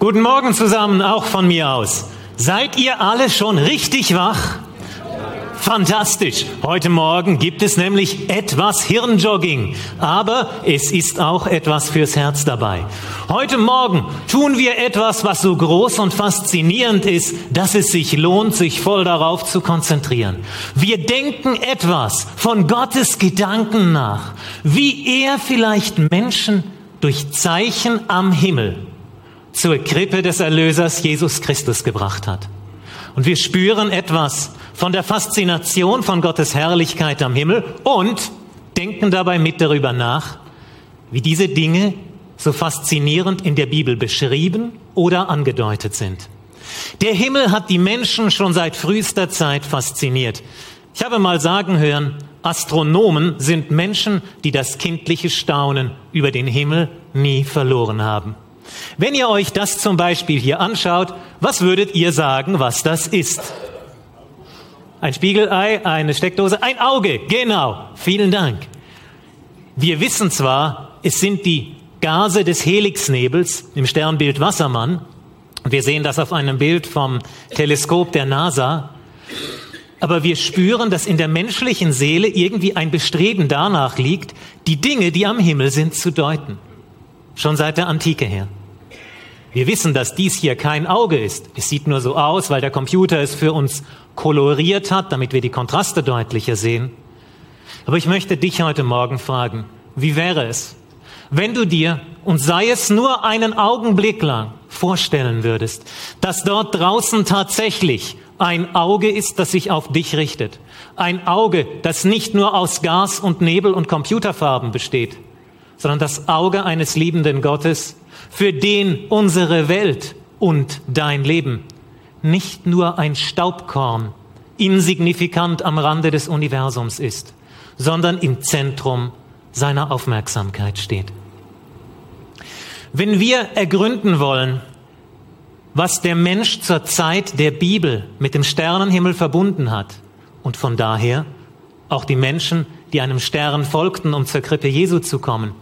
Guten Morgen zusammen, auch von mir aus. Seid ihr alle schon richtig wach? Fantastisch. Heute Morgen gibt es nämlich etwas Hirnjogging, aber es ist auch etwas fürs Herz dabei. Heute Morgen tun wir etwas, was so groß und faszinierend ist, dass es sich lohnt, sich voll darauf zu konzentrieren. Wir denken etwas von Gottes Gedanken nach, wie er vielleicht Menschen durch Zeichen am Himmel zur Krippe des Erlösers Jesus Christus gebracht hat. Und wir spüren etwas von der Faszination von Gottes Herrlichkeit am Himmel und denken dabei mit darüber nach, wie diese Dinge so faszinierend in der Bibel beschrieben oder angedeutet sind. Der Himmel hat die Menschen schon seit frühester Zeit fasziniert. Ich habe mal sagen hören, Astronomen sind Menschen, die das kindliche Staunen über den Himmel nie verloren haben. Wenn ihr euch das zum Beispiel hier anschaut, was würdet ihr sagen, was das ist? Ein Spiegelei, eine Steckdose, ein Auge, genau. Vielen Dank. Wir wissen zwar, es sind die Gase des Helixnebels im Sternbild Wassermann. Wir sehen das auf einem Bild vom Teleskop der NASA. Aber wir spüren, dass in der menschlichen Seele irgendwie ein Bestreben danach liegt, die Dinge, die am Himmel sind, zu deuten. Schon seit der Antike her. Wir wissen, dass dies hier kein Auge ist. Es sieht nur so aus, weil der Computer es für uns koloriert hat, damit wir die Kontraste deutlicher sehen. Aber ich möchte dich heute Morgen fragen, wie wäre es, wenn du dir, und sei es nur einen Augenblick lang, vorstellen würdest, dass dort draußen tatsächlich ein Auge ist, das sich auf dich richtet. Ein Auge, das nicht nur aus Gas und Nebel und Computerfarben besteht, sondern das Auge eines liebenden Gottes, für den unsere Welt und dein Leben nicht nur ein Staubkorn, insignifikant am Rande des Universums ist, sondern im Zentrum seiner Aufmerksamkeit steht. Wenn wir ergründen wollen, was der Mensch zur Zeit der Bibel mit dem Sternenhimmel verbunden hat und von daher auch die Menschen, die einem Stern folgten, um zur Krippe Jesu zu kommen,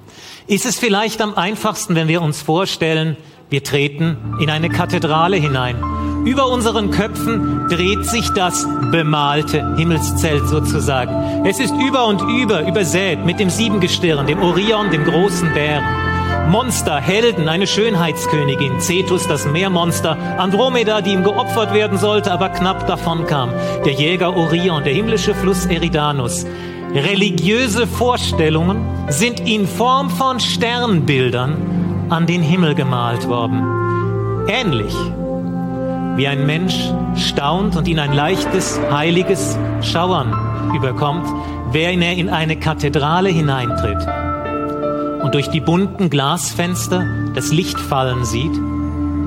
ist es vielleicht am einfachsten, wenn wir uns vorstellen, wir treten in eine Kathedrale hinein. Über unseren Köpfen dreht sich das bemalte Himmelszelt sozusagen. Es ist über und über übersät mit dem Siebengestirn, dem Orion, dem großen Bären. Monster, Helden, eine Schönheitskönigin, Cetus, das Meermonster, Andromeda, die ihm geopfert werden sollte, aber knapp davon kam, der Jäger Orion, der himmlische Fluss Eridanus, Religiöse Vorstellungen sind in Form von Sternbildern an den Himmel gemalt worden. Ähnlich wie ein Mensch staunt und ihn ein leichtes, heiliges Schauern überkommt, wenn er in eine Kathedrale hineintritt und durch die bunten Glasfenster das Licht fallen sieht,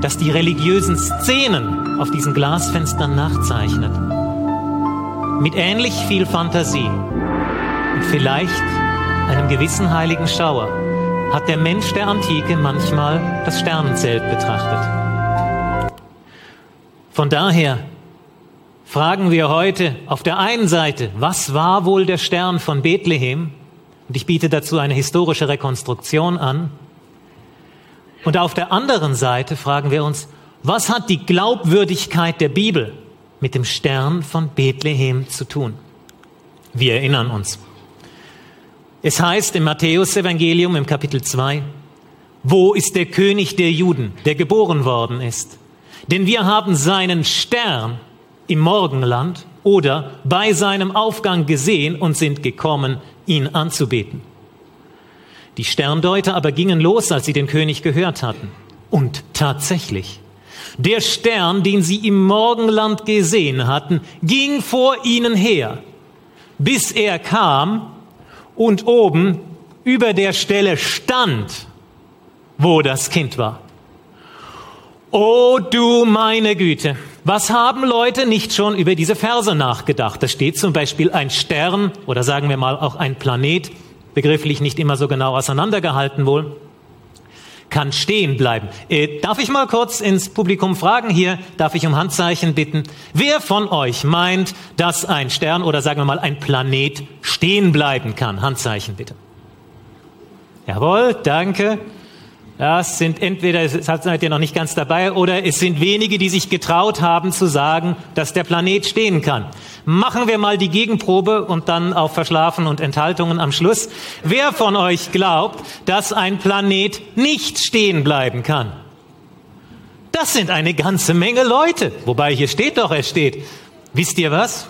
das die religiösen Szenen auf diesen Glasfenstern nachzeichnet. Mit ähnlich viel Fantasie und vielleicht einem gewissen heiligen Schauer hat der Mensch der Antike manchmal das Sternenzelt betrachtet. Von daher fragen wir heute auf der einen Seite, was war wohl der Stern von Bethlehem? Und ich biete dazu eine historische Rekonstruktion an. Und auf der anderen Seite fragen wir uns, was hat die Glaubwürdigkeit der Bibel mit dem Stern von Bethlehem zu tun? Wir erinnern uns. Es heißt im Matthäusevangelium im Kapitel 2, wo ist der König der Juden, der geboren worden ist? Denn wir haben seinen Stern im Morgenland oder bei seinem Aufgang gesehen und sind gekommen, ihn anzubeten. Die Sterndeuter aber gingen los, als sie den König gehört hatten. Und tatsächlich, der Stern, den sie im Morgenland gesehen hatten, ging vor ihnen her, bis er kam und oben über der Stelle stand, wo das Kind war. Oh du meine Güte, was haben Leute nicht schon über diese Verse nachgedacht? Da steht zum Beispiel ein Stern oder sagen wir mal auch ein Planet, begrifflich nicht immer so genau auseinandergehalten wohl, kann stehen bleiben. Äh, darf ich mal kurz ins Publikum fragen hier? Darf ich um Handzeichen bitten? Wer von euch meint, dass ein Stern oder sagen wir mal ein Planet stehen bleiben kann? Handzeichen bitte. Jawohl, danke. Ja, es sind entweder, es seid ihr noch nicht ganz dabei, oder es sind wenige, die sich getraut haben zu sagen, dass der Planet stehen kann. Machen wir mal die Gegenprobe und dann auf Verschlafen und Enthaltungen am Schluss. Wer von euch glaubt, dass ein Planet nicht stehen bleiben kann? Das sind eine ganze Menge Leute. Wobei hier steht doch, es steht. Wisst ihr was?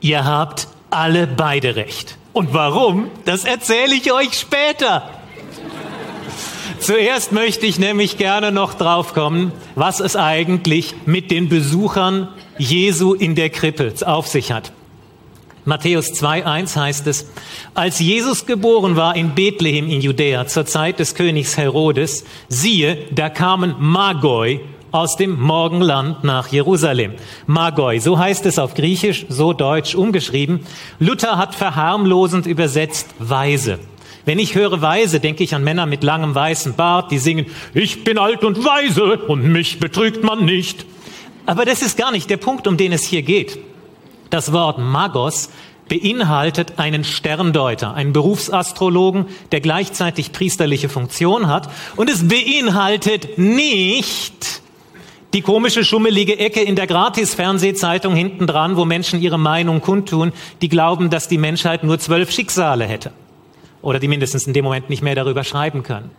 Ihr habt alle beide recht. Und warum? Das erzähle ich euch später. Zuerst möchte ich nämlich gerne noch drauf kommen, was es eigentlich mit den Besuchern Jesu in der Krippe auf sich hat. Matthäus 2.1 heißt es, als Jesus geboren war in Bethlehem in Judäa zur Zeit des Königs Herodes, siehe, da kamen Magoi aus dem Morgenland nach Jerusalem. Magoi, so heißt es auf Griechisch, so deutsch umgeschrieben. Luther hat verharmlosend übersetzt Weise. Wenn ich höre Weise, denke ich an Männer mit langem weißen Bart, die singen, ich bin alt und weise und mich betrügt man nicht. Aber das ist gar nicht der Punkt, um den es hier geht. Das Wort Magos beinhaltet einen Sterndeuter, einen Berufsastrologen, der gleichzeitig priesterliche Funktion hat. Und es beinhaltet nicht die komische, schummelige Ecke in der Gratis-Fernsehzeitung hinten dran, wo Menschen ihre Meinung kundtun, die glauben, dass die Menschheit nur zwölf Schicksale hätte oder die mindestens in dem Moment nicht mehr darüber schreiben können.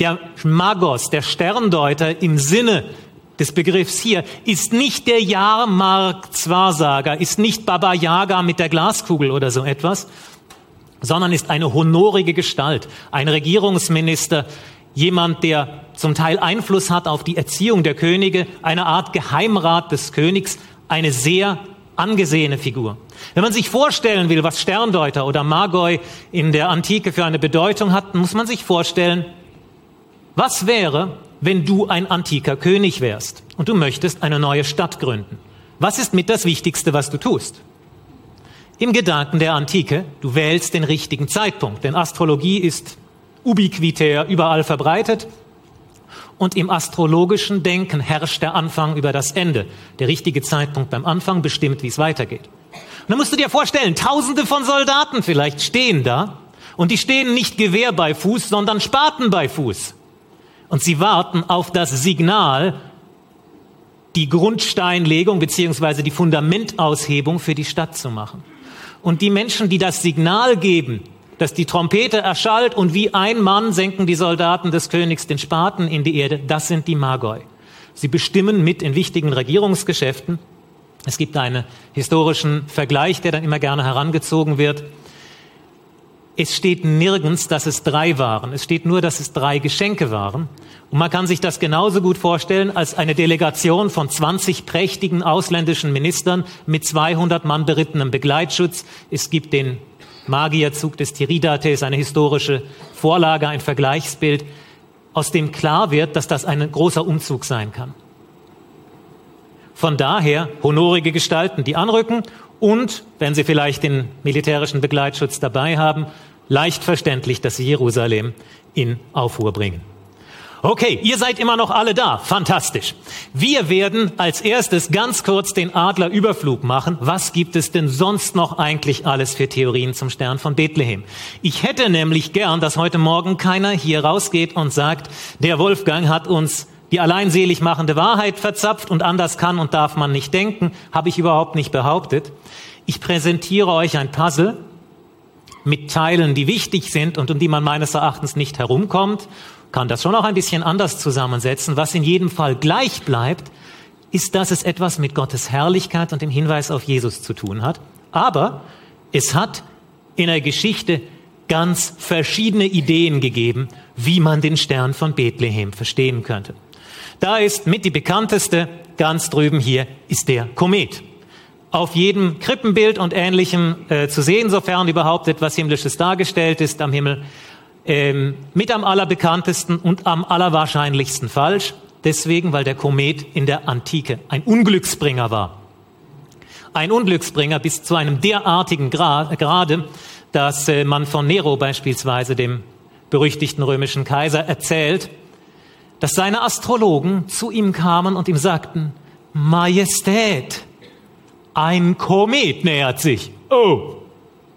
Der Magos, der Sterndeuter im Sinne des Begriffs hier, ist nicht der Jahrmarktswahrsager, ist nicht Baba Yaga mit der Glaskugel oder so etwas, sondern ist eine honorige Gestalt, ein Regierungsminister, jemand, der zum Teil Einfluss hat auf die Erziehung der Könige, eine Art Geheimrat des Königs, eine sehr angesehene Figur. Wenn man sich vorstellen will, was Sterndeuter oder Magoi in der Antike für eine Bedeutung hatten, muss man sich vorstellen, was wäre, wenn du ein antiker König wärst und du möchtest eine neue Stadt gründen? Was ist mit das Wichtigste, was du tust? Im Gedanken der Antike, du wählst den richtigen Zeitpunkt, denn Astrologie ist ubiquitär überall verbreitet und im astrologischen Denken herrscht der Anfang über das Ende. Der richtige Zeitpunkt beim Anfang bestimmt, wie es weitergeht. Und dann musst du dir vorstellen, tausende von Soldaten vielleicht stehen da und die stehen nicht Gewehr bei Fuß, sondern Spaten bei Fuß. Und sie warten auf das Signal, die Grundsteinlegung beziehungsweise die Fundamentaushebung für die Stadt zu machen. Und die Menschen, die das Signal geben, dass die Trompete erschallt und wie ein Mann senken die Soldaten des Königs den Spaten in die Erde. Das sind die Magoi. Sie bestimmen mit in wichtigen Regierungsgeschäften. Es gibt einen historischen Vergleich, der dann immer gerne herangezogen wird. Es steht nirgends, dass es drei waren. Es steht nur, dass es drei Geschenke waren. Und man kann sich das genauso gut vorstellen als eine Delegation von 20 prächtigen ausländischen Ministern mit 200 Mann berittenem Begleitschutz. Es gibt den Magierzug des Tiridates, eine historische Vorlage, ein Vergleichsbild, aus dem klar wird, dass das ein großer Umzug sein kann. Von daher honorige Gestalten, die anrücken und, wenn sie vielleicht den militärischen Begleitschutz dabei haben, leicht verständlich, dass sie Jerusalem in Aufruhr bringen. Okay, ihr seid immer noch alle da. Fantastisch. Wir werden als erstes ganz kurz den Adlerüberflug machen. Was gibt es denn sonst noch eigentlich alles für Theorien zum Stern von Bethlehem? Ich hätte nämlich gern, dass heute Morgen keiner hier rausgeht und sagt, der Wolfgang hat uns die alleinselig machende Wahrheit verzapft und anders kann und darf man nicht denken, habe ich überhaupt nicht behauptet. Ich präsentiere euch ein Puzzle mit Teilen, die wichtig sind und um die man meines Erachtens nicht herumkommt kann das schon auch ein bisschen anders zusammensetzen. Was in jedem Fall gleich bleibt, ist, dass es etwas mit Gottes Herrlichkeit und dem Hinweis auf Jesus zu tun hat. Aber es hat in der Geschichte ganz verschiedene Ideen gegeben, wie man den Stern von Bethlehem verstehen könnte. Da ist mit die bekannteste, ganz drüben hier, ist der Komet. Auf jedem Krippenbild und ähnlichem äh, zu sehen, sofern überhaupt etwas Himmlisches dargestellt ist am Himmel ähm, mit am allerbekanntesten und am allerwahrscheinlichsten falsch. Deswegen, weil der Komet in der Antike ein Unglücksbringer war. Ein Unglücksbringer bis zu einem derartigen Grade, dass äh, man von Nero beispielsweise, dem berüchtigten römischen Kaiser, erzählt, dass seine Astrologen zu ihm kamen und ihm sagten, Majestät, ein Komet nähert sich. Oh,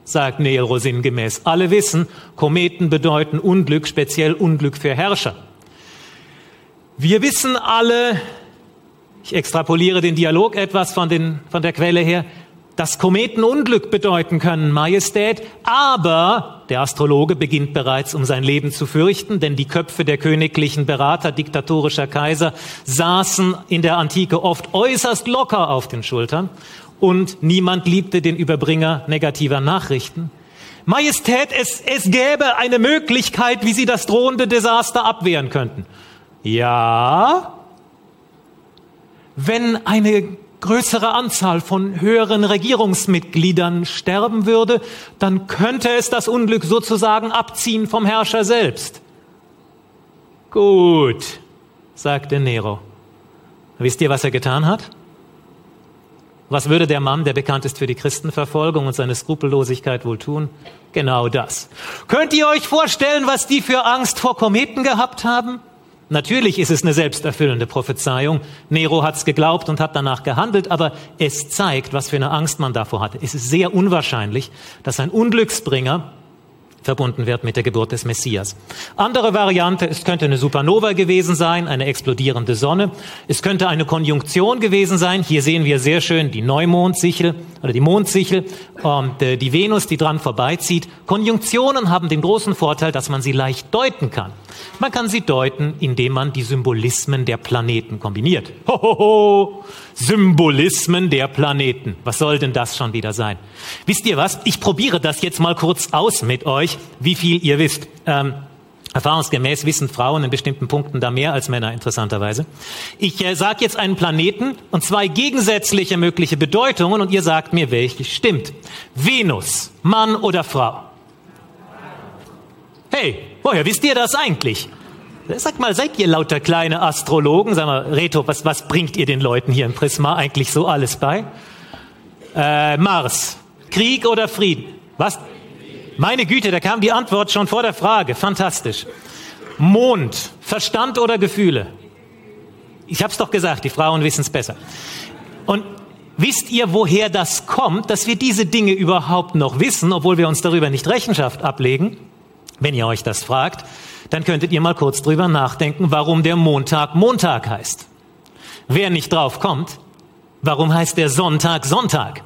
sagt Nero sinngemäß. Alle wissen, Kometen bedeuten Unglück, speziell Unglück für Herrscher. Wir wissen alle, ich extrapoliere den Dialog etwas von, den, von der Quelle her, dass Kometen Unglück bedeuten können, Majestät, aber der Astrologe beginnt bereits um sein Leben zu fürchten, denn die Köpfe der königlichen Berater diktatorischer Kaiser saßen in der Antike oft äußerst locker auf den Schultern und niemand liebte den Überbringer negativer Nachrichten. Majestät, es, es gäbe eine Möglichkeit, wie Sie das drohende Desaster abwehren könnten. Ja, wenn eine größere Anzahl von höheren Regierungsmitgliedern sterben würde, dann könnte es das Unglück sozusagen abziehen vom Herrscher selbst. Gut, sagte Nero. Wisst ihr, was er getan hat? Was würde der Mann, der bekannt ist für die Christenverfolgung und seine Skrupellosigkeit wohl tun? Genau das. Könnt ihr euch vorstellen, was die für Angst vor Kometen gehabt haben? Natürlich ist es eine selbsterfüllende Prophezeiung. Nero hat es geglaubt und hat danach gehandelt, aber es zeigt, was für eine Angst man davor hatte. Es ist sehr unwahrscheinlich, dass ein Unglücksbringer verbunden wird mit der Geburt des Messias. Andere Variante, es könnte eine Supernova gewesen sein, eine explodierende Sonne. Es könnte eine Konjunktion gewesen sein. Hier sehen wir sehr schön die Neumondsichel oder die Mondsichel und äh, die Venus, die dran vorbeizieht. Konjunktionen haben den großen Vorteil, dass man sie leicht deuten kann. Man kann sie deuten, indem man die Symbolismen der Planeten kombiniert. Hohoho! Symbolismen der Planeten. Was soll denn das schon wieder sein? Wisst ihr was? Ich probiere das jetzt mal kurz aus mit euch, wie viel ihr wisst. Ähm, Erfahrungsgemäß wissen Frauen in bestimmten Punkten da mehr als Männer, interessanterweise. Ich äh, sage jetzt einen Planeten und zwei gegensätzliche mögliche Bedeutungen und ihr sagt mir, welche stimmt. Venus, Mann oder Frau? Hey, woher wisst ihr das eigentlich? Sag mal, seid ihr lauter kleine Astrologen? Sag mal, Reto, was, was bringt ihr den Leuten hier im Prisma eigentlich so alles bei? Äh, Mars, Krieg oder Frieden? Was? Meine Güte, da kam die Antwort schon vor der Frage. Fantastisch. Mond, Verstand oder Gefühle? Ich hab's doch gesagt, die Frauen wissen's besser. Und wisst ihr, woher das kommt, dass wir diese Dinge überhaupt noch wissen, obwohl wir uns darüber nicht Rechenschaft ablegen? Wenn ihr euch das fragt, dann könntet ihr mal kurz drüber nachdenken, warum der Montag Montag heißt. Wer nicht drauf kommt, warum heißt der Sonntag Sonntag?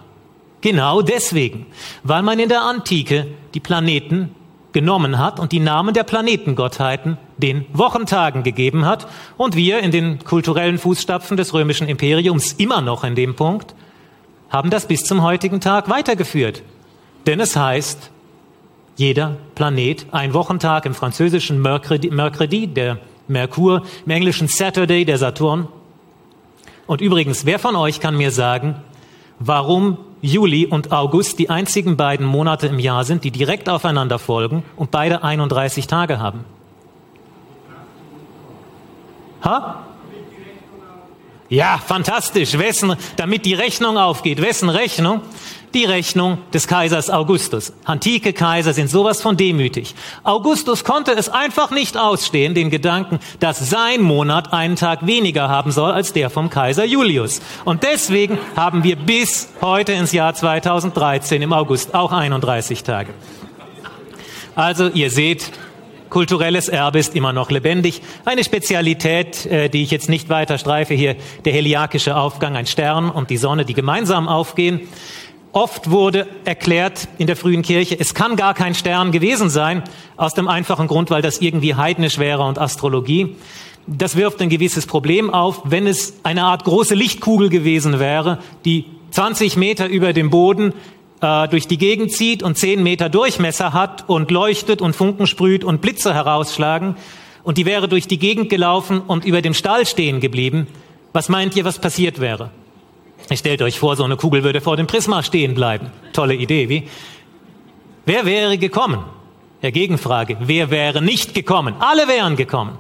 Genau deswegen, weil man in der Antike die Planeten genommen hat und die Namen der Planetengottheiten den Wochentagen gegeben hat und wir in den kulturellen Fußstapfen des römischen Imperiums immer noch in dem Punkt haben das bis zum heutigen Tag weitergeführt. Denn es heißt, jeder Planet ein Wochentag im französischen Mercredi, der Merkur, im englischen Saturday, der Saturn. Und übrigens, wer von euch kann mir sagen, warum Juli und August die einzigen beiden Monate im Jahr sind, die direkt aufeinander folgen und beide 31 Tage haben? Ha? Ja, fantastisch. Wessen, damit die Rechnung aufgeht. Wessen Rechnung? die Rechnung des Kaisers Augustus. Antike Kaiser sind sowas von demütig. Augustus konnte es einfach nicht ausstehen, den Gedanken, dass sein Monat einen Tag weniger haben soll als der vom Kaiser Julius. Und deswegen haben wir bis heute ins Jahr 2013 im August auch 31 Tage. Also ihr seht, kulturelles Erbe ist immer noch lebendig. Eine Spezialität, äh, die ich jetzt nicht weiter streife hier, der heliakische Aufgang, ein Stern und die Sonne, die gemeinsam aufgehen. Oft wurde erklärt in der frühen Kirche, es kann gar kein Stern gewesen sein, aus dem einfachen Grund, weil das irgendwie heidnisch wäre und Astrologie. Das wirft ein gewisses Problem auf, wenn es eine Art große Lichtkugel gewesen wäre, die 20 Meter über dem Boden äh, durch die Gegend zieht und 10 Meter Durchmesser hat und leuchtet und Funken sprüht und Blitze herausschlagen und die wäre durch die Gegend gelaufen und über dem Stall stehen geblieben. Was meint ihr, was passiert wäre? Stellt euch vor, so eine Kugel würde vor dem Prisma stehen bleiben. Tolle Idee, wie? Wer wäre gekommen? Der Gegenfrage, wer wäre nicht gekommen? Alle wären gekommen.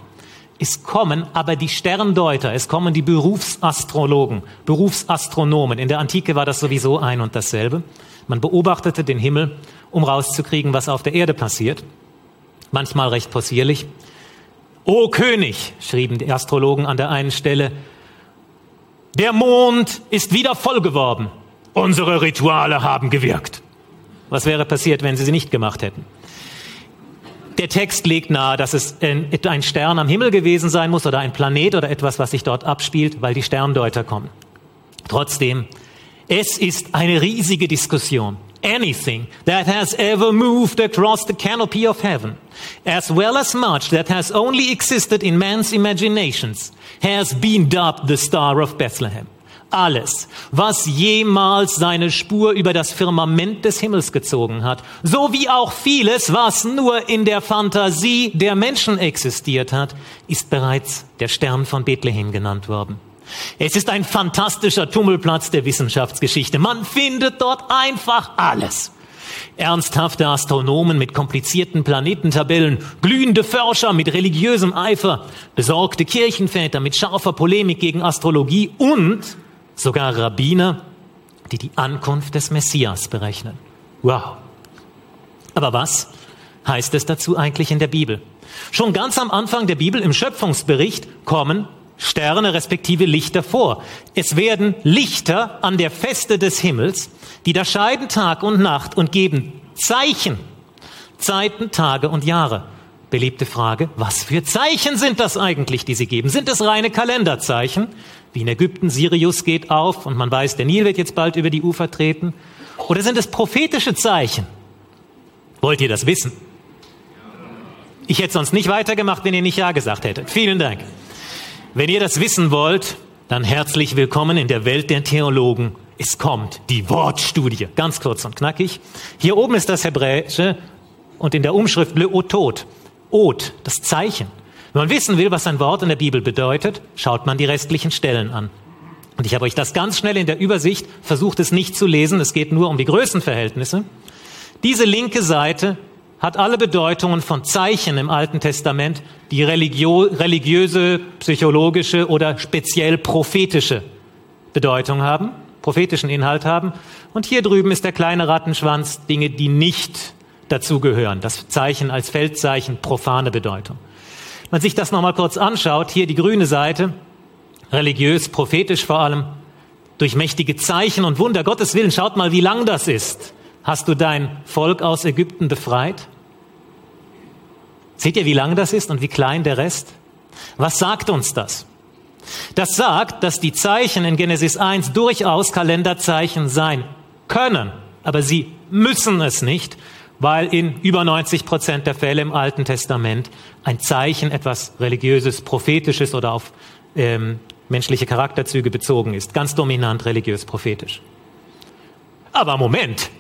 Es kommen aber die Sterndeuter, es kommen die Berufsastrologen, Berufsastronomen. In der Antike war das sowieso ein und dasselbe. Man beobachtete den Himmel, um rauszukriegen, was auf der Erde passiert. Manchmal recht possierlich. O König, schrieben die Astrologen an der einen Stelle, der Mond ist wieder voll geworden. Unsere Rituale haben gewirkt. Was wäre passiert, wenn sie sie nicht gemacht hätten? Der Text legt nahe, dass es ein Stern am Himmel gewesen sein muss oder ein Planet oder etwas, was sich dort abspielt, weil die Sterndeuter kommen. Trotzdem, es ist eine riesige Diskussion. Anything that has ever moved across the canopy of heaven, as well as much that has only existed in man's imaginations, has been dubbed the Star of Bethlehem alles, was jemals seine Spur über das Firmament des Himmels gezogen hat, so wie auch vieles, was nur in der Fantasie der Menschen existiert hat, ist bereits der Stern von Bethlehem genannt worden. Es ist ein fantastischer Tummelplatz der Wissenschaftsgeschichte. Man findet dort einfach alles. Ernsthafte Astronomen mit komplizierten Planetentabellen, glühende Forscher mit religiösem Eifer, besorgte Kirchenväter mit scharfer Polemik gegen Astrologie und sogar Rabbiner, die die Ankunft des Messias berechnen. Wow. Aber was heißt es dazu eigentlich in der Bibel? Schon ganz am Anfang der Bibel im Schöpfungsbericht kommen Sterne respektive Lichter vor. Es werden Lichter an der Feste des Himmels, die da scheiden Tag und Nacht und geben Zeichen, Zeiten, Tage und Jahre. Beliebte Frage, was für Zeichen sind das eigentlich, die sie geben? Sind es reine Kalenderzeichen? Wie in Ägypten, Sirius geht auf und man weiß, der Nil wird jetzt bald über die Ufer treten. Oder sind es prophetische Zeichen? Wollt ihr das wissen? Ich hätte sonst nicht weitergemacht, wenn ihr nicht Ja gesagt hättet. Vielen Dank. Wenn ihr das wissen wollt, dann herzlich willkommen in der Welt der Theologen. Es kommt die Wortstudie. Ganz kurz und knackig. Hier oben ist das Hebräische und in der Umschrift Le Otot. Ot, das Zeichen. Wenn man wissen will, was ein Wort in der Bibel bedeutet, schaut man die restlichen Stellen an. Und ich habe euch das ganz schnell in der Übersicht versucht, es nicht zu lesen. Es geht nur um die Größenverhältnisse. Diese linke Seite hat alle Bedeutungen von Zeichen im Alten Testament, die religio religiöse, psychologische oder speziell prophetische Bedeutung haben, prophetischen Inhalt haben. Und hier drüben ist der kleine Rattenschwanz, Dinge, die nicht dazugehören. Das Zeichen als Feldzeichen, profane Bedeutung man sich das nochmal kurz anschaut, hier die grüne Seite, religiös, prophetisch vor allem, durch mächtige Zeichen und Wunder Gottes Willen, schaut mal, wie lang das ist. Hast du dein Volk aus Ägypten befreit? Seht ihr, wie lang das ist und wie klein der Rest? Was sagt uns das? Das sagt, dass die Zeichen in Genesis 1 durchaus Kalenderzeichen sein können, aber sie müssen es nicht, weil in über 90 Prozent der Fälle im Alten Testament ein Zeichen etwas religiöses, prophetisches oder auf ähm, menschliche Charakterzüge bezogen ist. Ganz dominant religiös, prophetisch. Aber Moment.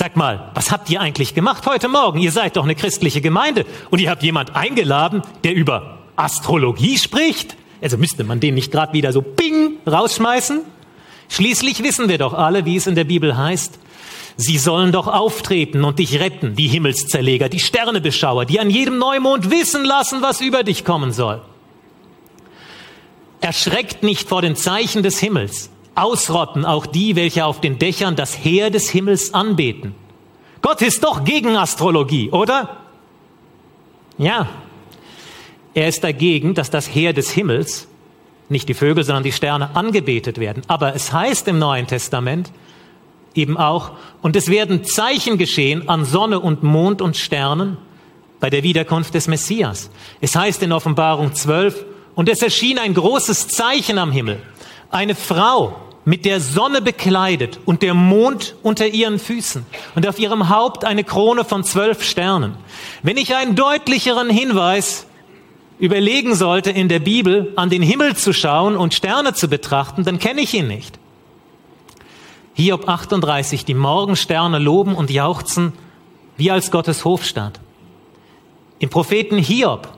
Sagt mal, was habt ihr eigentlich gemacht heute Morgen? Ihr seid doch eine christliche Gemeinde und ihr habt jemand eingeladen, der über Astrologie spricht? Also müsste man den nicht gerade wieder so bing rausschmeißen? Schließlich wissen wir doch alle, wie es in der Bibel heißt, Sie sollen doch auftreten und dich retten, die Himmelszerleger, die Sternebeschauer, die an jedem Neumond wissen lassen, was über dich kommen soll. Erschreckt nicht vor den Zeichen des Himmels, ausrotten auch die, welche auf den Dächern das Heer des Himmels anbeten. Gott ist doch gegen Astrologie, oder? Ja. Er ist dagegen, dass das Heer des Himmels, nicht die Vögel, sondern die Sterne angebetet werden. Aber es heißt im Neuen Testament, eben auch. Und es werden Zeichen geschehen an Sonne und Mond und Sternen bei der Wiederkunft des Messias. Es heißt in Offenbarung 12, und es erschien ein großes Zeichen am Himmel. Eine Frau mit der Sonne bekleidet und der Mond unter ihren Füßen und auf ihrem Haupt eine Krone von zwölf Sternen. Wenn ich einen deutlicheren Hinweis überlegen sollte, in der Bibel an den Himmel zu schauen und Sterne zu betrachten, dann kenne ich ihn nicht. Hiob 38, die Morgensterne loben und jauchzen, wie als Gottes Hofstaat. Im Propheten Hiob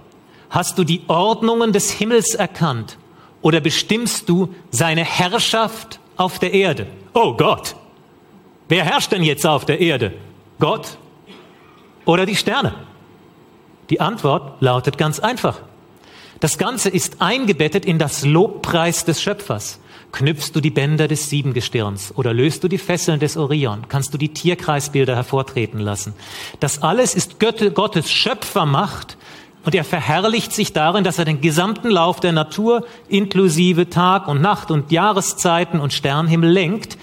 hast du die Ordnungen des Himmels erkannt oder bestimmst du seine Herrschaft auf der Erde? Oh Gott! Wer herrscht denn jetzt auf der Erde? Gott oder die Sterne? Die Antwort lautet ganz einfach. Das Ganze ist eingebettet in das Lobpreis des Schöpfers. Knüpfst du die Bänder des Siebengestirns oder löst du die Fesseln des Orion? Kannst du die Tierkreisbilder hervortreten lassen? Das alles ist Gottes Schöpfermacht und er verherrlicht sich darin, dass er den gesamten Lauf der Natur inklusive Tag und Nacht und Jahreszeiten und Sternhimmel lenkt,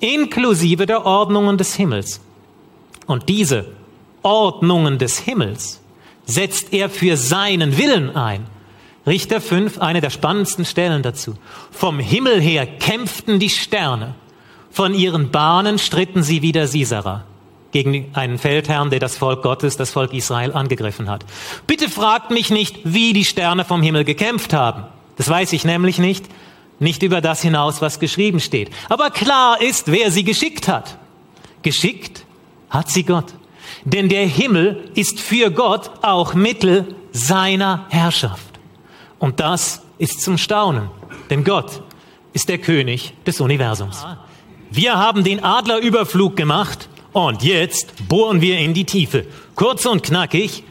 inklusive der Ordnungen des Himmels. Und diese Ordnungen des Himmels setzt er für seinen Willen ein. Richter 5, eine der spannendsten Stellen dazu. Vom Himmel her kämpften die Sterne, von ihren Bahnen stritten sie wieder Sisera gegen einen Feldherrn, der das Volk Gottes, das Volk Israel angegriffen hat. Bitte fragt mich nicht, wie die Sterne vom Himmel gekämpft haben. Das weiß ich nämlich nicht. Nicht über das hinaus, was geschrieben steht. Aber klar ist, wer sie geschickt hat. Geschickt hat sie Gott. Denn der Himmel ist für Gott auch Mittel seiner Herrschaft. Und das ist zum Staunen. Denn Gott ist der König des Universums. Wir haben den Adlerüberflug gemacht und jetzt bohren wir in die Tiefe. Kurz und knackig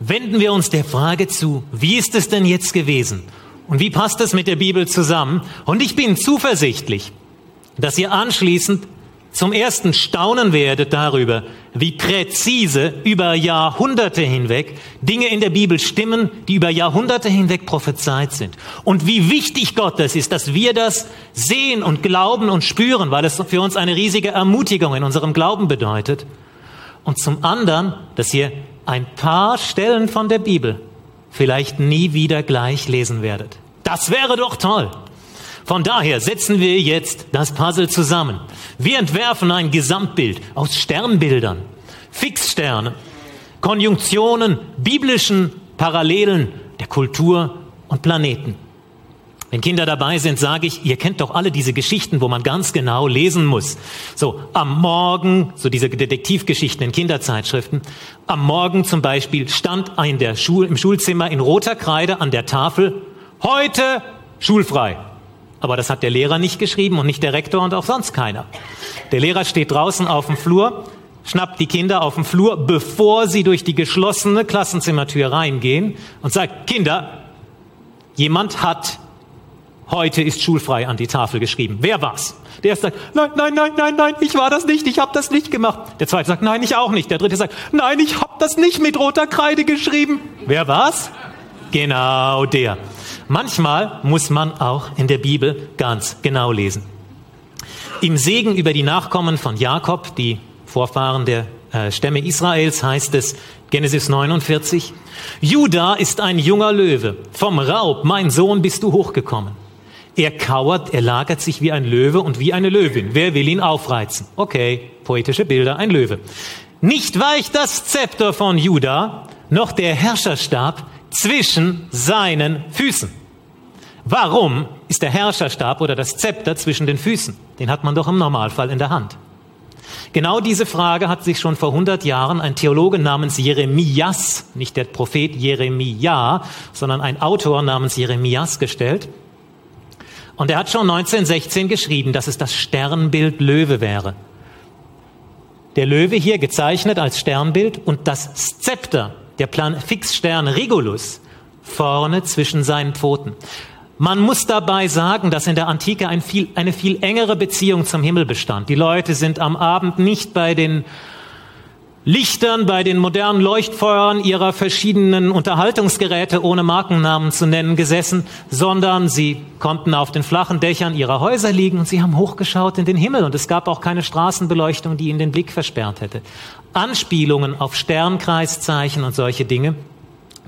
wenden wir uns der Frage zu, wie ist es denn jetzt gewesen? Und wie passt es mit der Bibel zusammen? Und ich bin zuversichtlich, dass ihr anschließend zum ersten staunen werdet darüber, wie präzise über Jahrhunderte hinweg Dinge in der Bibel stimmen, die über Jahrhunderte hinweg prophezeit sind. Und wie wichtig Gott das ist, dass wir das sehen und glauben und spüren, weil es für uns eine riesige Ermutigung in unserem Glauben bedeutet. Und zum anderen, dass ihr ein paar Stellen von der Bibel vielleicht nie wieder gleich lesen werdet. Das wäre doch toll. Von daher setzen wir jetzt das Puzzle zusammen. Wir entwerfen ein Gesamtbild aus Sternbildern, Fixsternen, Konjunktionen, biblischen Parallelen der Kultur und Planeten. Wenn Kinder dabei sind, sage ich, ihr kennt doch alle diese Geschichten, wo man ganz genau lesen muss. So, am Morgen, so diese Detektivgeschichten in Kinderzeitschriften, am Morgen zum Beispiel stand in der Schul, im Schulzimmer in roter Kreide an der Tafel, heute schulfrei. Aber das hat der Lehrer nicht geschrieben und nicht der Rektor und auch sonst keiner. Der Lehrer steht draußen auf dem Flur, schnappt die Kinder auf dem Flur, bevor sie durch die geschlossene Klassenzimmertür reingehen und sagt, Kinder, jemand hat heute ist schulfrei an die Tafel geschrieben. Wer war's? Der erste sagt, nein, nein, nein, nein, nein, ich war das nicht, ich habe das nicht gemacht. Der zweite sagt, nein, ich auch nicht. Der dritte sagt, nein, ich habe das nicht mit roter Kreide geschrieben. Wer war's? Genau der. Manchmal muss man auch in der Bibel ganz genau lesen. Im Segen über die Nachkommen von Jakob, die Vorfahren der äh, Stämme Israels, heißt es Genesis 49, Juda ist ein junger Löwe. Vom Raub, mein Sohn, bist du hochgekommen. Er kauert, er lagert sich wie ein Löwe und wie eine Löwin. Wer will ihn aufreizen? Okay, poetische Bilder, ein Löwe. Nicht weicht das Zepter von Juda, noch der Herrscherstab zwischen seinen Füßen. Warum ist der Herrscherstab oder das Zepter zwischen den Füßen? Den hat man doch im Normalfall in der Hand. Genau diese Frage hat sich schon vor 100 Jahren ein Theologe namens Jeremias, nicht der Prophet Jeremia, sondern ein Autor namens Jeremias gestellt. Und er hat schon 1916 geschrieben, dass es das Sternbild Löwe wäre. Der Löwe hier gezeichnet als Sternbild und das Zepter der Plan Fixstern Regulus vorne zwischen seinen Pfoten. Man muss dabei sagen, dass in der Antike ein viel, eine viel engere Beziehung zum Himmel bestand. Die Leute sind am Abend nicht bei den Lichtern, bei den modernen Leuchtfeuern ihrer verschiedenen Unterhaltungsgeräte ohne Markennamen zu nennen gesessen, sondern sie konnten auf den flachen Dächern ihrer Häuser liegen und sie haben hochgeschaut in den Himmel und es gab auch keine Straßenbeleuchtung, die ihnen den Blick versperrt hätte. Anspielungen auf Sternkreiszeichen und solche Dinge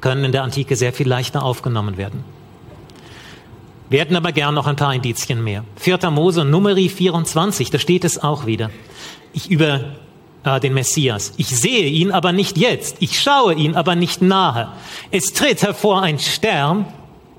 können in der Antike sehr viel leichter aufgenommen werden. Wir hätten aber gern noch ein paar Indizien mehr. 4. Mose Numeri 24, da steht es auch wieder. Ich über äh, den Messias. Ich sehe ihn aber nicht jetzt. Ich schaue ihn aber nicht nahe. Es tritt hervor ein Stern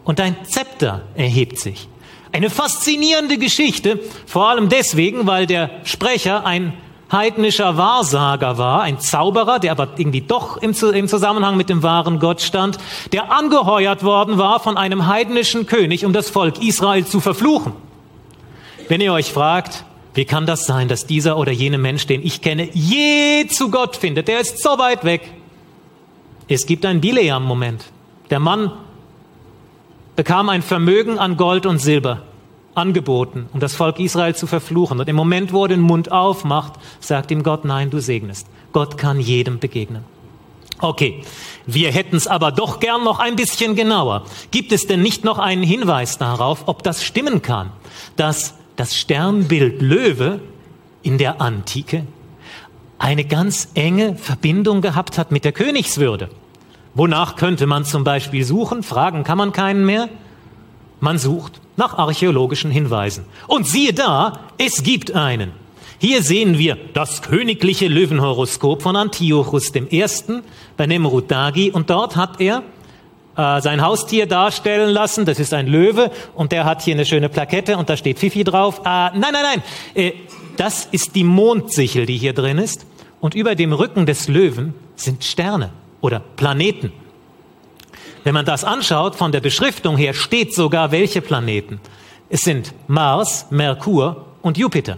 und ein Zepter erhebt sich. Eine faszinierende Geschichte, vor allem deswegen, weil der Sprecher ein heidnischer Wahrsager war, ein Zauberer, der aber irgendwie doch im, im, Zusammenhang mit dem wahren Gott stand, der angeheuert worden war von einem heidnischen König, um das Volk Israel zu verfluchen. Wenn ihr euch fragt, wie kann das sein, dass dieser oder jene Mensch, den ich kenne, je zu Gott findet, der ist so weit weg. Es gibt einen Bileam-Moment. Der Mann bekam ein Vermögen an Gold und Silber angeboten, um das Volk Israel zu verfluchen. Und im Moment, wo er den Mund aufmacht, sagt ihm Gott, nein, du segnest. Gott kann jedem begegnen. Okay, wir hätten es aber doch gern noch ein bisschen genauer. Gibt es denn nicht noch einen Hinweis darauf, ob das stimmen kann, dass das Sternbild Löwe in der Antike eine ganz enge Verbindung gehabt hat mit der Königswürde. Wonach könnte man zum Beispiel suchen? Fragen kann man keinen mehr. Man sucht nach archäologischen Hinweisen. Und siehe da, es gibt einen. Hier sehen wir das königliche Löwenhoroskop von Antiochus I. bei Nemrut-Dagi und dort hat er äh, sein Haustier darstellen lassen. Das ist ein Löwe und der hat hier eine schöne Plakette und da steht Fifi drauf. Äh, nein, nein, nein. Äh, das ist die Mondsichel, die hier drin ist. Und über dem Rücken des Löwen sind Sterne oder Planeten. Wenn man das anschaut, von der Beschriftung her steht sogar welche Planeten. Es sind Mars, Merkur und Jupiter.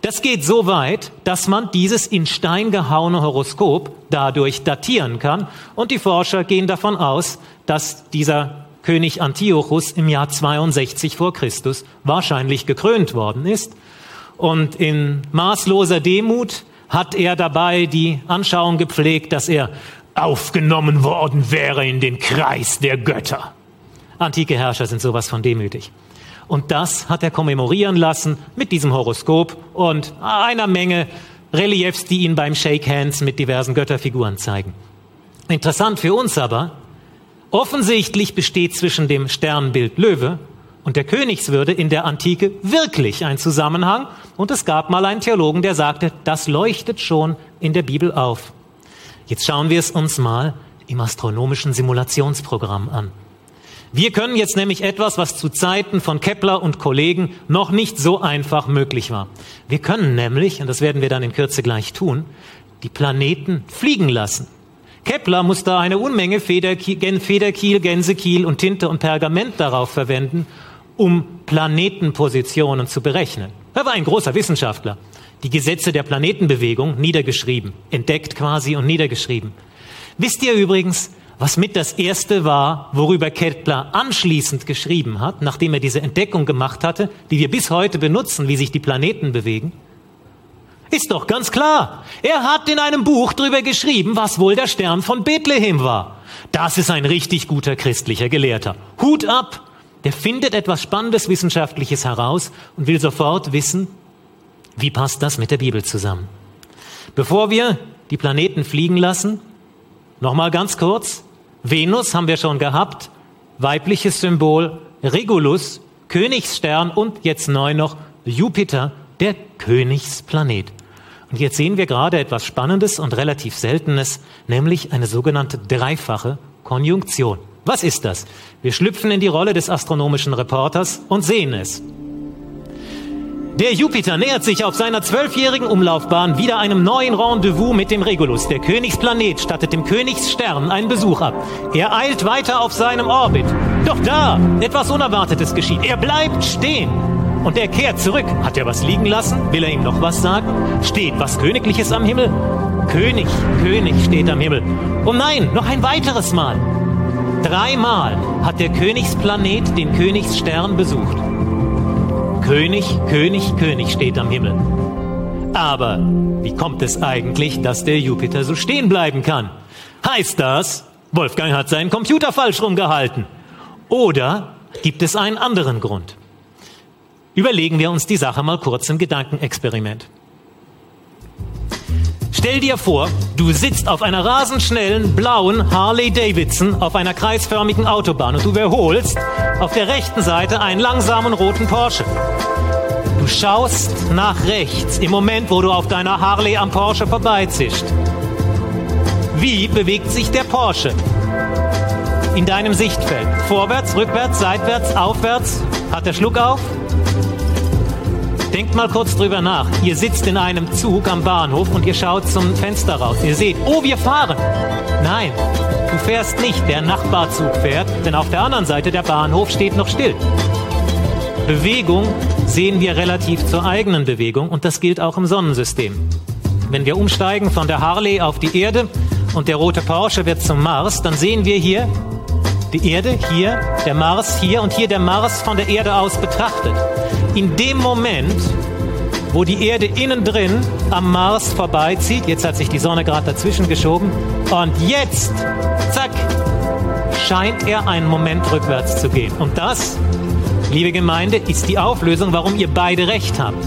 Das geht so weit, dass man dieses in Stein gehauene Horoskop dadurch datieren kann. Und die Forscher gehen davon aus, dass dieser König Antiochus im Jahr 62 vor Christus wahrscheinlich gekrönt worden ist. Und in maßloser Demut hat er dabei die Anschauung gepflegt, dass er aufgenommen worden wäre in den Kreis der Götter. Antike Herrscher sind sowas von demütig. Und das hat er kommemorieren lassen mit diesem Horoskop und einer Menge Reliefs, die ihn beim Shake Hands mit diversen Götterfiguren zeigen. Interessant für uns aber, offensichtlich besteht zwischen dem Sternbild Löwe und der Königswürde in der Antike wirklich ein Zusammenhang. Und es gab mal einen Theologen, der sagte, das leuchtet schon in der Bibel auf. Jetzt schauen wir es uns mal im astronomischen Simulationsprogramm an. Wir können jetzt nämlich etwas, was zu Zeiten von Kepler und Kollegen noch nicht so einfach möglich war. Wir können nämlich, und das werden wir dann in Kürze gleich tun, die Planeten fliegen lassen. Kepler musste eine Unmenge Federkiel, Federkiel, Gänsekiel und Tinte und Pergament darauf verwenden, um Planetenpositionen zu berechnen. Er war ein großer Wissenschaftler. Die Gesetze der Planetenbewegung niedergeschrieben, entdeckt quasi und niedergeschrieben. Wisst ihr übrigens, was mit das erste war, worüber Kepler anschließend geschrieben hat, nachdem er diese Entdeckung gemacht hatte, die wir bis heute benutzen, wie sich die Planeten bewegen? Ist doch ganz klar. Er hat in einem Buch darüber geschrieben, was wohl der Stern von Bethlehem war. Das ist ein richtig guter christlicher Gelehrter. Hut ab! Der findet etwas Spannendes Wissenschaftliches heraus und will sofort wissen, wie passt das mit der Bibel zusammen. Bevor wir die Planeten fliegen lassen, nochmal ganz kurz, Venus haben wir schon gehabt, weibliches Symbol, Regulus, Königsstern und jetzt neu noch Jupiter, der Königsplanet. Und jetzt sehen wir gerade etwas Spannendes und relativ Seltenes, nämlich eine sogenannte dreifache Konjunktion. Was ist das? Wir schlüpfen in die Rolle des astronomischen Reporters und sehen es. Der Jupiter nähert sich auf seiner zwölfjährigen Umlaufbahn wieder einem neuen Rendezvous mit dem Regulus. Der Königsplanet stattet dem Königsstern einen Besuch ab. Er eilt weiter auf seinem Orbit. Doch da, etwas Unerwartetes geschieht. Er bleibt stehen. Und er kehrt zurück. Hat er was liegen lassen? Will er ihm noch was sagen? Steht was Königliches am Himmel? König, König steht am Himmel. Oh nein, noch ein weiteres Mal. Dreimal hat der Königsplanet den Königsstern besucht. König, König, König steht am Himmel. Aber wie kommt es eigentlich, dass der Jupiter so stehen bleiben kann? Heißt das, Wolfgang hat seinen Computer falsch rumgehalten? Oder gibt es einen anderen Grund? Überlegen wir uns die Sache mal kurz im Gedankenexperiment. Stell dir vor, du sitzt auf einer rasend schnellen blauen Harley Davidson auf einer kreisförmigen Autobahn und du überholst auf der rechten Seite einen langsamen roten Porsche. Du schaust nach rechts im Moment, wo du auf deiner Harley am Porsche vorbeizischt. Wie bewegt sich der Porsche? In deinem Sichtfeld. Vorwärts, rückwärts, seitwärts, aufwärts? Hat der Schluck auf? Denkt mal kurz drüber nach. Ihr sitzt in einem Zug am Bahnhof und ihr schaut zum Fenster raus. Ihr seht, oh, wir fahren. Nein, du fährst nicht. Der Nachbarzug fährt, denn auf der anderen Seite der Bahnhof steht noch still. Bewegung sehen wir relativ zur eigenen Bewegung und das gilt auch im Sonnensystem. Wenn wir umsteigen von der Harley auf die Erde und der rote Porsche wird zum Mars, dann sehen wir hier die Erde hier, der Mars hier und hier der Mars von der Erde aus betrachtet. In dem Moment, wo die Erde innen drin am Mars vorbeizieht, jetzt hat sich die Sonne gerade dazwischen geschoben, und jetzt, zack, scheint er einen Moment rückwärts zu gehen. Und das, liebe Gemeinde, ist die Auflösung, warum ihr beide recht habt.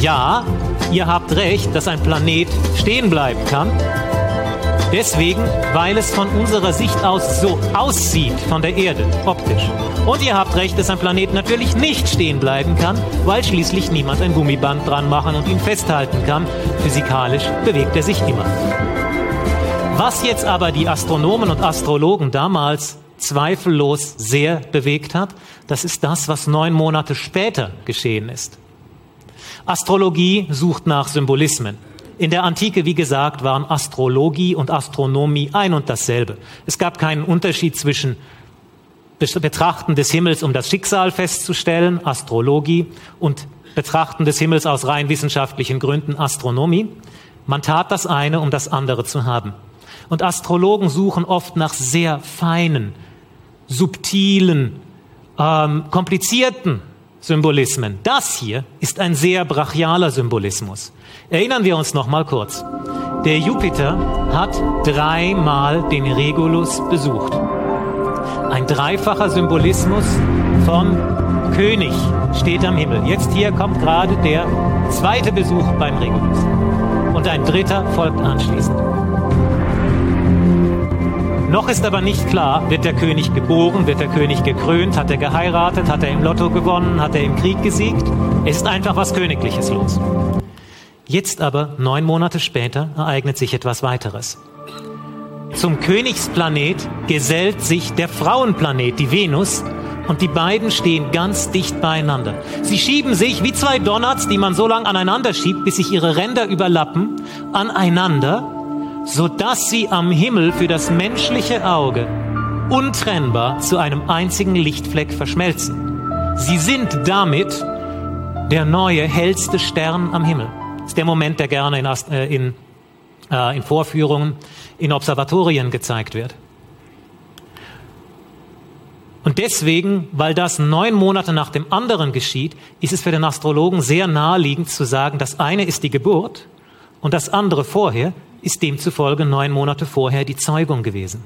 Ja, ihr habt recht, dass ein Planet stehen bleiben kann. Deswegen, weil es von unserer Sicht aus so aussieht von der Erde, optisch. Und ihr habt recht, dass ein Planet natürlich nicht stehen bleiben kann, weil schließlich niemand ein Gummiband dran machen und ihn festhalten kann. Physikalisch bewegt er sich immer. Was jetzt aber die Astronomen und Astrologen damals zweifellos sehr bewegt hat, das ist das, was neun Monate später geschehen ist. Astrologie sucht nach Symbolismen. In der Antike, wie gesagt, waren Astrologie und Astronomie ein und dasselbe. Es gab keinen Unterschied zwischen Betrachten des Himmels, um das Schicksal festzustellen, Astrologie, und Betrachten des Himmels aus rein wissenschaftlichen Gründen, Astronomie. Man tat das eine, um das andere zu haben. Und Astrologen suchen oft nach sehr feinen, subtilen, ähm, komplizierten Symbolismen. Das hier ist ein sehr brachialer Symbolismus. Erinnern wir uns noch mal kurz. Der Jupiter hat dreimal den Regulus besucht. Ein dreifacher Symbolismus vom König steht am Himmel. Jetzt hier kommt gerade der zweite Besuch beim Regulus. Und ein dritter folgt anschließend. Noch ist aber nicht klar, wird der König geboren, wird der König gekrönt, hat er geheiratet, hat er im Lotto gewonnen, hat er im Krieg gesiegt. Es ist einfach was Königliches los. Jetzt aber, neun Monate später, ereignet sich etwas weiteres. Zum Königsplanet gesellt sich der Frauenplanet, die Venus, und die beiden stehen ganz dicht beieinander. Sie schieben sich wie zwei Donuts, die man so lange aneinander schiebt, bis sich ihre Ränder überlappen, aneinander so dass sie am Himmel für das menschliche Auge untrennbar zu einem einzigen Lichtfleck verschmelzen. Sie sind damit der neue, hellste Stern am Himmel. Das ist der Moment, der gerne in, äh, in, äh, in Vorführungen, in Observatorien gezeigt wird. Und deswegen, weil das neun Monate nach dem anderen geschieht, ist es für den Astrologen sehr naheliegend zu sagen, das eine ist die Geburt und das andere vorher, ist demzufolge neun Monate vorher die Zeugung gewesen.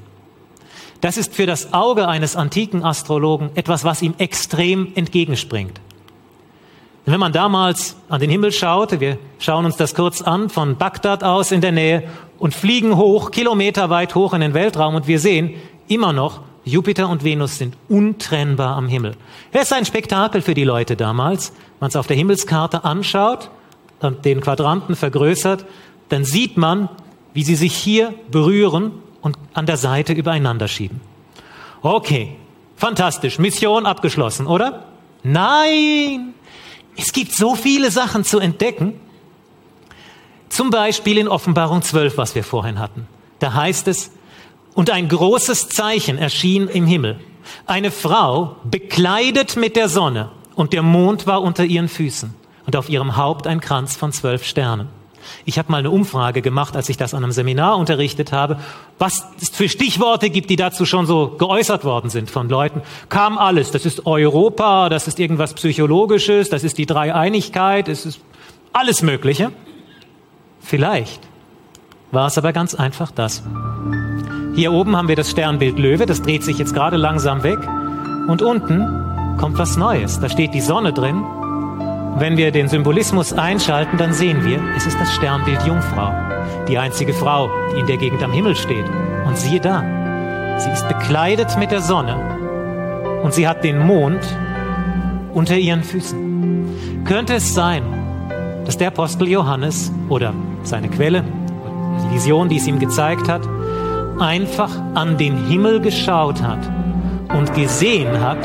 Das ist für das Auge eines antiken Astrologen etwas, was ihm extrem entgegenspringt. Wenn man damals an den Himmel schaute, wir schauen uns das kurz an, von Bagdad aus in der Nähe und fliegen hoch, kilometerweit hoch in den Weltraum und wir sehen immer noch, Jupiter und Venus sind untrennbar am Himmel. Es ist ein Spektakel für die Leute damals. Man es auf der Himmelskarte anschaut, und den Quadranten vergrößert, dann sieht man, wie sie sich hier berühren und an der Seite übereinander schieben. Okay, fantastisch, Mission abgeschlossen, oder? Nein, es gibt so viele Sachen zu entdecken. Zum Beispiel in Offenbarung 12, was wir vorhin hatten. Da heißt es, und ein großes Zeichen erschien im Himmel. Eine Frau bekleidet mit der Sonne und der Mond war unter ihren Füßen und auf ihrem Haupt ein Kranz von zwölf Sternen. Ich habe mal eine Umfrage gemacht, als ich das an einem Seminar unterrichtet habe, was es für Stichworte gibt, die dazu schon so geäußert worden sind von Leuten. Kam alles. Das ist Europa, das ist irgendwas Psychologisches, das ist die Dreieinigkeit, es ist alles Mögliche. Vielleicht war es aber ganz einfach das. Hier oben haben wir das Sternbild Löwe, das dreht sich jetzt gerade langsam weg. Und unten kommt was Neues. Da steht die Sonne drin wenn wir den Symbolismus einschalten, dann sehen wir, es ist das Sternbild Jungfrau, die einzige Frau, die in der Gegend am Himmel steht. Und siehe da, sie ist bekleidet mit der Sonne und sie hat den Mond unter ihren Füßen. Könnte es sein, dass der Apostel Johannes oder seine Quelle, die Vision, die es ihm gezeigt hat, einfach an den Himmel geschaut hat und gesehen hat,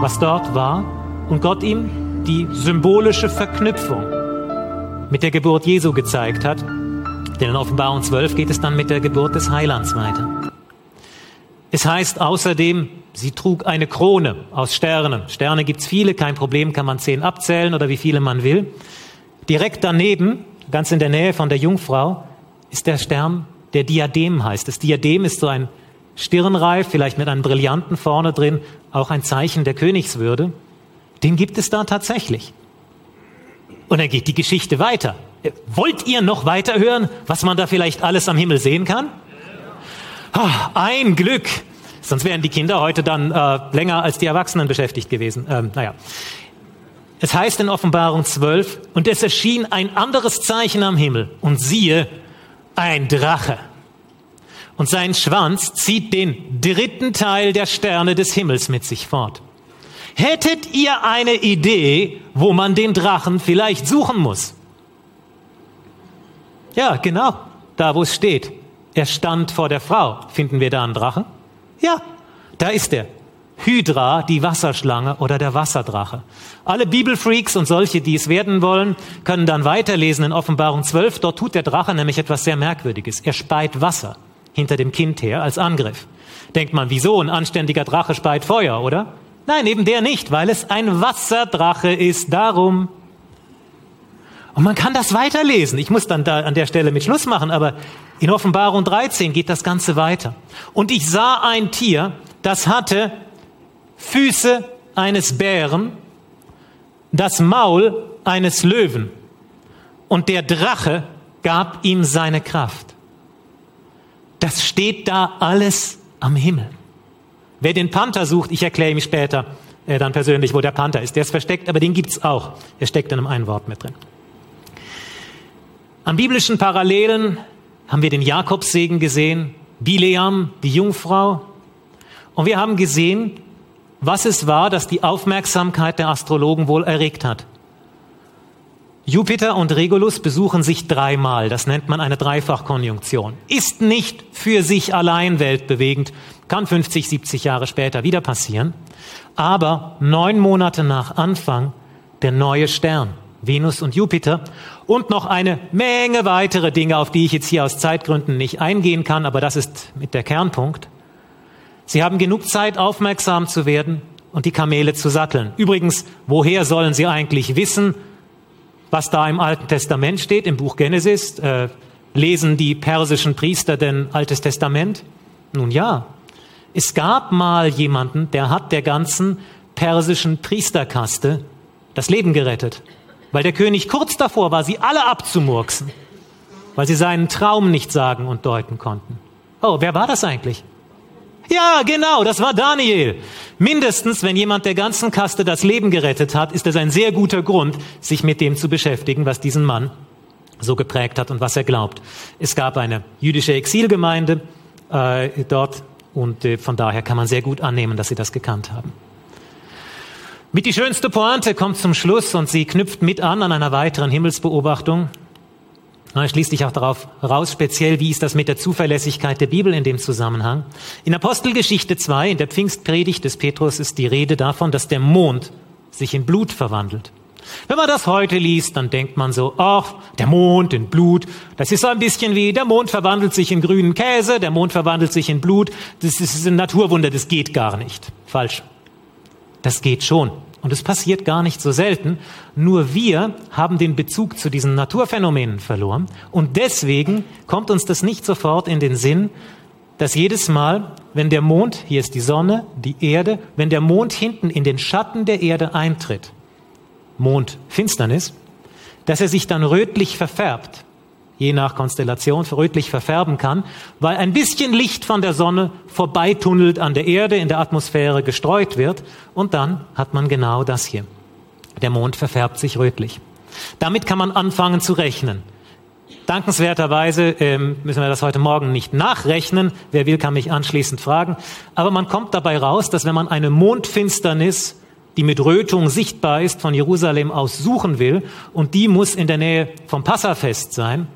was dort war und Gott ihm die symbolische Verknüpfung mit der Geburt Jesu gezeigt hat. Denn in Offenbarung 12 geht es dann mit der Geburt des Heilands weiter. Es heißt außerdem, sie trug eine Krone aus Sternen. Sterne gibt's viele, kein Problem, kann man zehn abzählen oder wie viele man will. Direkt daneben, ganz in der Nähe von der Jungfrau, ist der Stern, der Diadem heißt. Das Diadem ist so ein Stirnreif, vielleicht mit einem Brillanten vorne drin, auch ein Zeichen der Königswürde. Den gibt es da tatsächlich. Und dann geht die Geschichte weiter. Wollt ihr noch weiter hören, was man da vielleicht alles am Himmel sehen kann? Oh, ein Glück. Sonst wären die Kinder heute dann äh, länger als die Erwachsenen beschäftigt gewesen. Ähm, naja. Es heißt in Offenbarung 12, und es erschien ein anderes Zeichen am Himmel, und siehe, ein Drache. Und sein Schwanz zieht den dritten Teil der Sterne des Himmels mit sich fort. Hättet ihr eine Idee, wo man den Drachen vielleicht suchen muss? Ja, genau, da wo es steht. Er stand vor der Frau. Finden wir da einen Drachen? Ja, da ist er. Hydra, die Wasserschlange oder der Wasserdrache. Alle Bibelfreaks und solche, die es werden wollen, können dann weiterlesen in Offenbarung 12. Dort tut der Drache nämlich etwas sehr Merkwürdiges. Er speit Wasser hinter dem Kind her als Angriff. Denkt man, wieso? Ein anständiger Drache speit Feuer, oder? Nein, eben der nicht, weil es ein Wasserdrache ist. Darum. Und man kann das weiterlesen. Ich muss dann da an der Stelle mit Schluss machen, aber in Offenbarung 13 geht das Ganze weiter. Und ich sah ein Tier, das hatte Füße eines Bären, das Maul eines Löwen und der Drache gab ihm seine Kraft. Das steht da alles am Himmel. Wer den Panther sucht, ich erkläre ihm später äh, dann persönlich, wo der Panther ist. Der ist versteckt, aber den gibt's auch. Er steckt in einem einen Wort mit drin. An biblischen Parallelen haben wir den Jakobssegen gesehen, Bileam, die Jungfrau. Und wir haben gesehen, was es war, das die Aufmerksamkeit der Astrologen wohl erregt hat. Jupiter und Regulus besuchen sich dreimal. Das nennt man eine Dreifachkonjunktion. Ist nicht für sich allein weltbewegend, kann 50, 70 Jahre später wieder passieren. Aber neun Monate nach Anfang der neue Stern, Venus und Jupiter und noch eine Menge weitere Dinge, auf die ich jetzt hier aus Zeitgründen nicht eingehen kann, aber das ist mit der Kernpunkt. Sie haben genug Zeit, aufmerksam zu werden und die Kamele zu satteln. Übrigens, woher sollen Sie eigentlich wissen, was da im Alten Testament steht, im Buch Genesis? Äh, lesen die persischen Priester denn Altes Testament? Nun ja, es gab mal jemanden, der hat der ganzen persischen Priesterkaste das Leben gerettet, weil der König kurz davor war, sie alle abzumurksen, weil sie seinen Traum nicht sagen und deuten konnten. Oh, wer war das eigentlich? Ja, genau, das war Daniel. Mindestens, wenn jemand der ganzen Kaste das Leben gerettet hat, ist es ein sehr guter Grund, sich mit dem zu beschäftigen, was diesen Mann so geprägt hat und was er glaubt. Es gab eine jüdische Exilgemeinde äh, dort und äh, von daher kann man sehr gut annehmen, dass sie das gekannt haben. Mit die schönste Pointe kommt zum Schluss und sie knüpft mit an an einer weiteren Himmelsbeobachtung. Schließt sich auch darauf raus, speziell, wie ist das mit der Zuverlässigkeit der Bibel in dem Zusammenhang. In Apostelgeschichte 2, in der Pfingstpredigt des Petrus, ist die Rede davon, dass der Mond sich in Blut verwandelt. Wenn man das heute liest, dann denkt man so, ach, der Mond in Blut, das ist so ein bisschen wie, der Mond verwandelt sich in grünen Käse, der Mond verwandelt sich in Blut, das ist ein Naturwunder, das geht gar nicht. Falsch. Das geht schon. Und es passiert gar nicht so selten. Nur wir haben den Bezug zu diesen Naturphänomenen verloren. Und deswegen kommt uns das nicht sofort in den Sinn, dass jedes Mal, wenn der Mond, hier ist die Sonne, die Erde, wenn der Mond hinten in den Schatten der Erde eintritt, Mondfinsternis, dass er sich dann rötlich verfärbt je nach Konstellation rötlich verfärben kann, weil ein bisschen Licht von der Sonne vorbeitunnelt an der Erde, in der Atmosphäre gestreut wird und dann hat man genau das hier. Der Mond verfärbt sich rötlich. Damit kann man anfangen zu rechnen. Dankenswerterweise ähm, müssen wir das heute Morgen nicht nachrechnen. Wer will, kann mich anschließend fragen. Aber man kommt dabei raus, dass wenn man eine Mondfinsternis, die mit Rötung sichtbar ist, von Jerusalem aus suchen will, und die muss in der Nähe vom Passafest sein,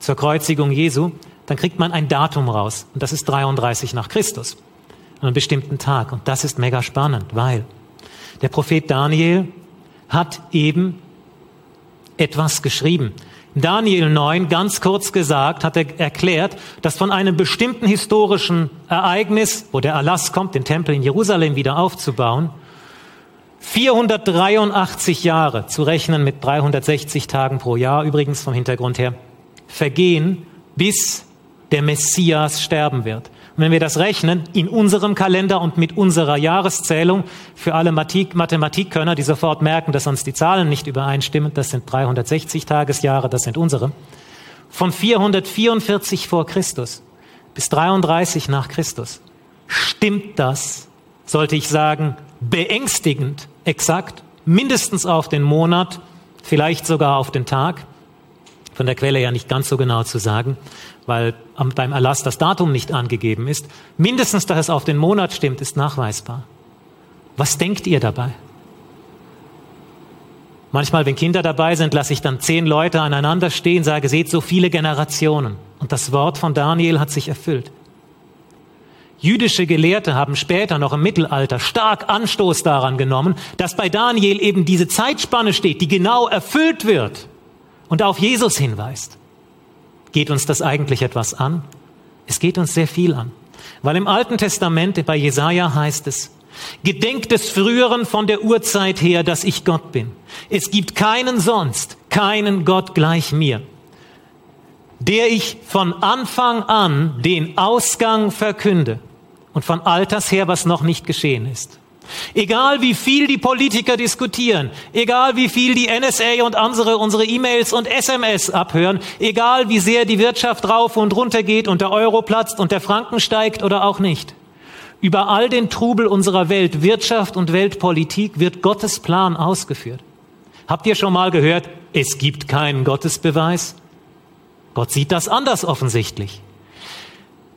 zur Kreuzigung Jesu, dann kriegt man ein Datum raus. Und das ist 33 nach Christus. An einem bestimmten Tag. Und das ist mega spannend, weil der Prophet Daniel hat eben etwas geschrieben. Daniel 9, ganz kurz gesagt, hat er erklärt, dass von einem bestimmten historischen Ereignis, wo der Erlass kommt, den Tempel in Jerusalem wieder aufzubauen, 483 Jahre zu rechnen mit 360 Tagen pro Jahr, übrigens vom Hintergrund her, vergehen, bis der Messias sterben wird. Und wenn wir das rechnen, in unserem Kalender und mit unserer Jahreszählung, für alle Mathematikkönner, die sofort merken, dass sonst die Zahlen nicht übereinstimmen, das sind 360 Tagesjahre, das sind unsere, von 444 vor Christus bis 33 nach Christus, stimmt das, sollte ich sagen, beängstigend exakt mindestens auf den Monat, vielleicht sogar auf den Tag. Von der Quelle ja nicht ganz so genau zu sagen, weil beim Erlass das Datum nicht angegeben ist. Mindestens, dass es auf den Monat stimmt, ist nachweisbar. Was denkt ihr dabei? Manchmal, wenn Kinder dabei sind, lasse ich dann zehn Leute aneinander stehen, sage, seht so viele Generationen. Und das Wort von Daniel hat sich erfüllt. Jüdische Gelehrte haben später noch im Mittelalter stark Anstoß daran genommen, dass bei Daniel eben diese Zeitspanne steht, die genau erfüllt wird und auf Jesus hinweist. Geht uns das eigentlich etwas an? Es geht uns sehr viel an. Weil im Alten Testament bei Jesaja heißt es, Gedenkt des Früheren von der Urzeit her, dass ich Gott bin. Es gibt keinen sonst, keinen Gott gleich mir, der ich von Anfang an den Ausgang verkünde und von Alters her, was noch nicht geschehen ist. Egal wie viel die Politiker diskutieren, egal wie viel die NSA und andere unsere E-Mails und SMS abhören, egal wie sehr die Wirtschaft rauf und runter geht und der Euro platzt und der Franken steigt oder auch nicht. Über all den Trubel unserer Welt, Wirtschaft und Weltpolitik wird Gottes Plan ausgeführt. Habt ihr schon mal gehört, es gibt keinen Gottesbeweis? Gott sieht das anders offensichtlich.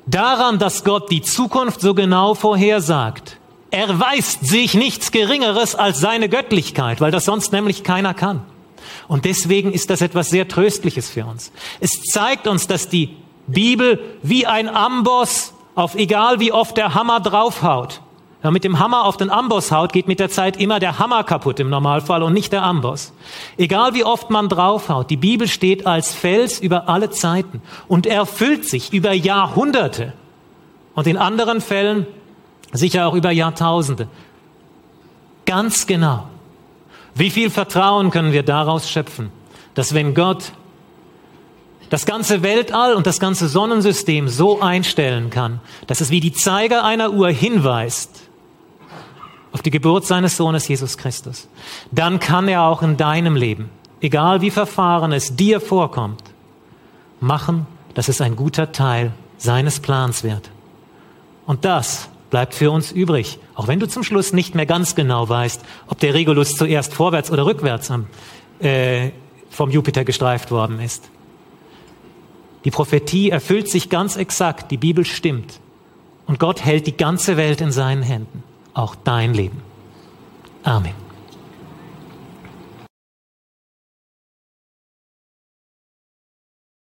Daran, dass Gott die Zukunft so genau vorhersagt, erweist sich nichts Geringeres als seine Göttlichkeit, weil das sonst nämlich keiner kann. Und deswegen ist das etwas sehr Tröstliches für uns. Es zeigt uns, dass die Bibel wie ein Amboss auf egal wie oft der Hammer draufhaut. Wenn mit dem Hammer auf den Amboss haut, geht mit der Zeit immer der Hammer kaputt im Normalfall und nicht der Amboss. Egal wie oft man draufhaut, die Bibel steht als Fels über alle Zeiten und erfüllt sich über Jahrhunderte und in anderen Fällen sicher auch über Jahrtausende. Ganz genau. Wie viel Vertrauen können wir daraus schöpfen, dass wenn Gott das ganze Weltall und das ganze Sonnensystem so einstellen kann, dass es wie die Zeiger einer Uhr hinweist auf die Geburt seines Sohnes Jesus Christus, dann kann er auch in deinem Leben, egal wie verfahren es dir vorkommt, machen, dass es ein guter Teil seines Plans wird. Und das bleibt für uns übrig, auch wenn du zum Schluss nicht mehr ganz genau weißt, ob der Regulus zuerst vorwärts oder rückwärts am, äh, vom Jupiter gestreift worden ist. Die Prophetie erfüllt sich ganz exakt, die Bibel stimmt. Und Gott hält die ganze Welt in seinen Händen, auch dein Leben. Amen.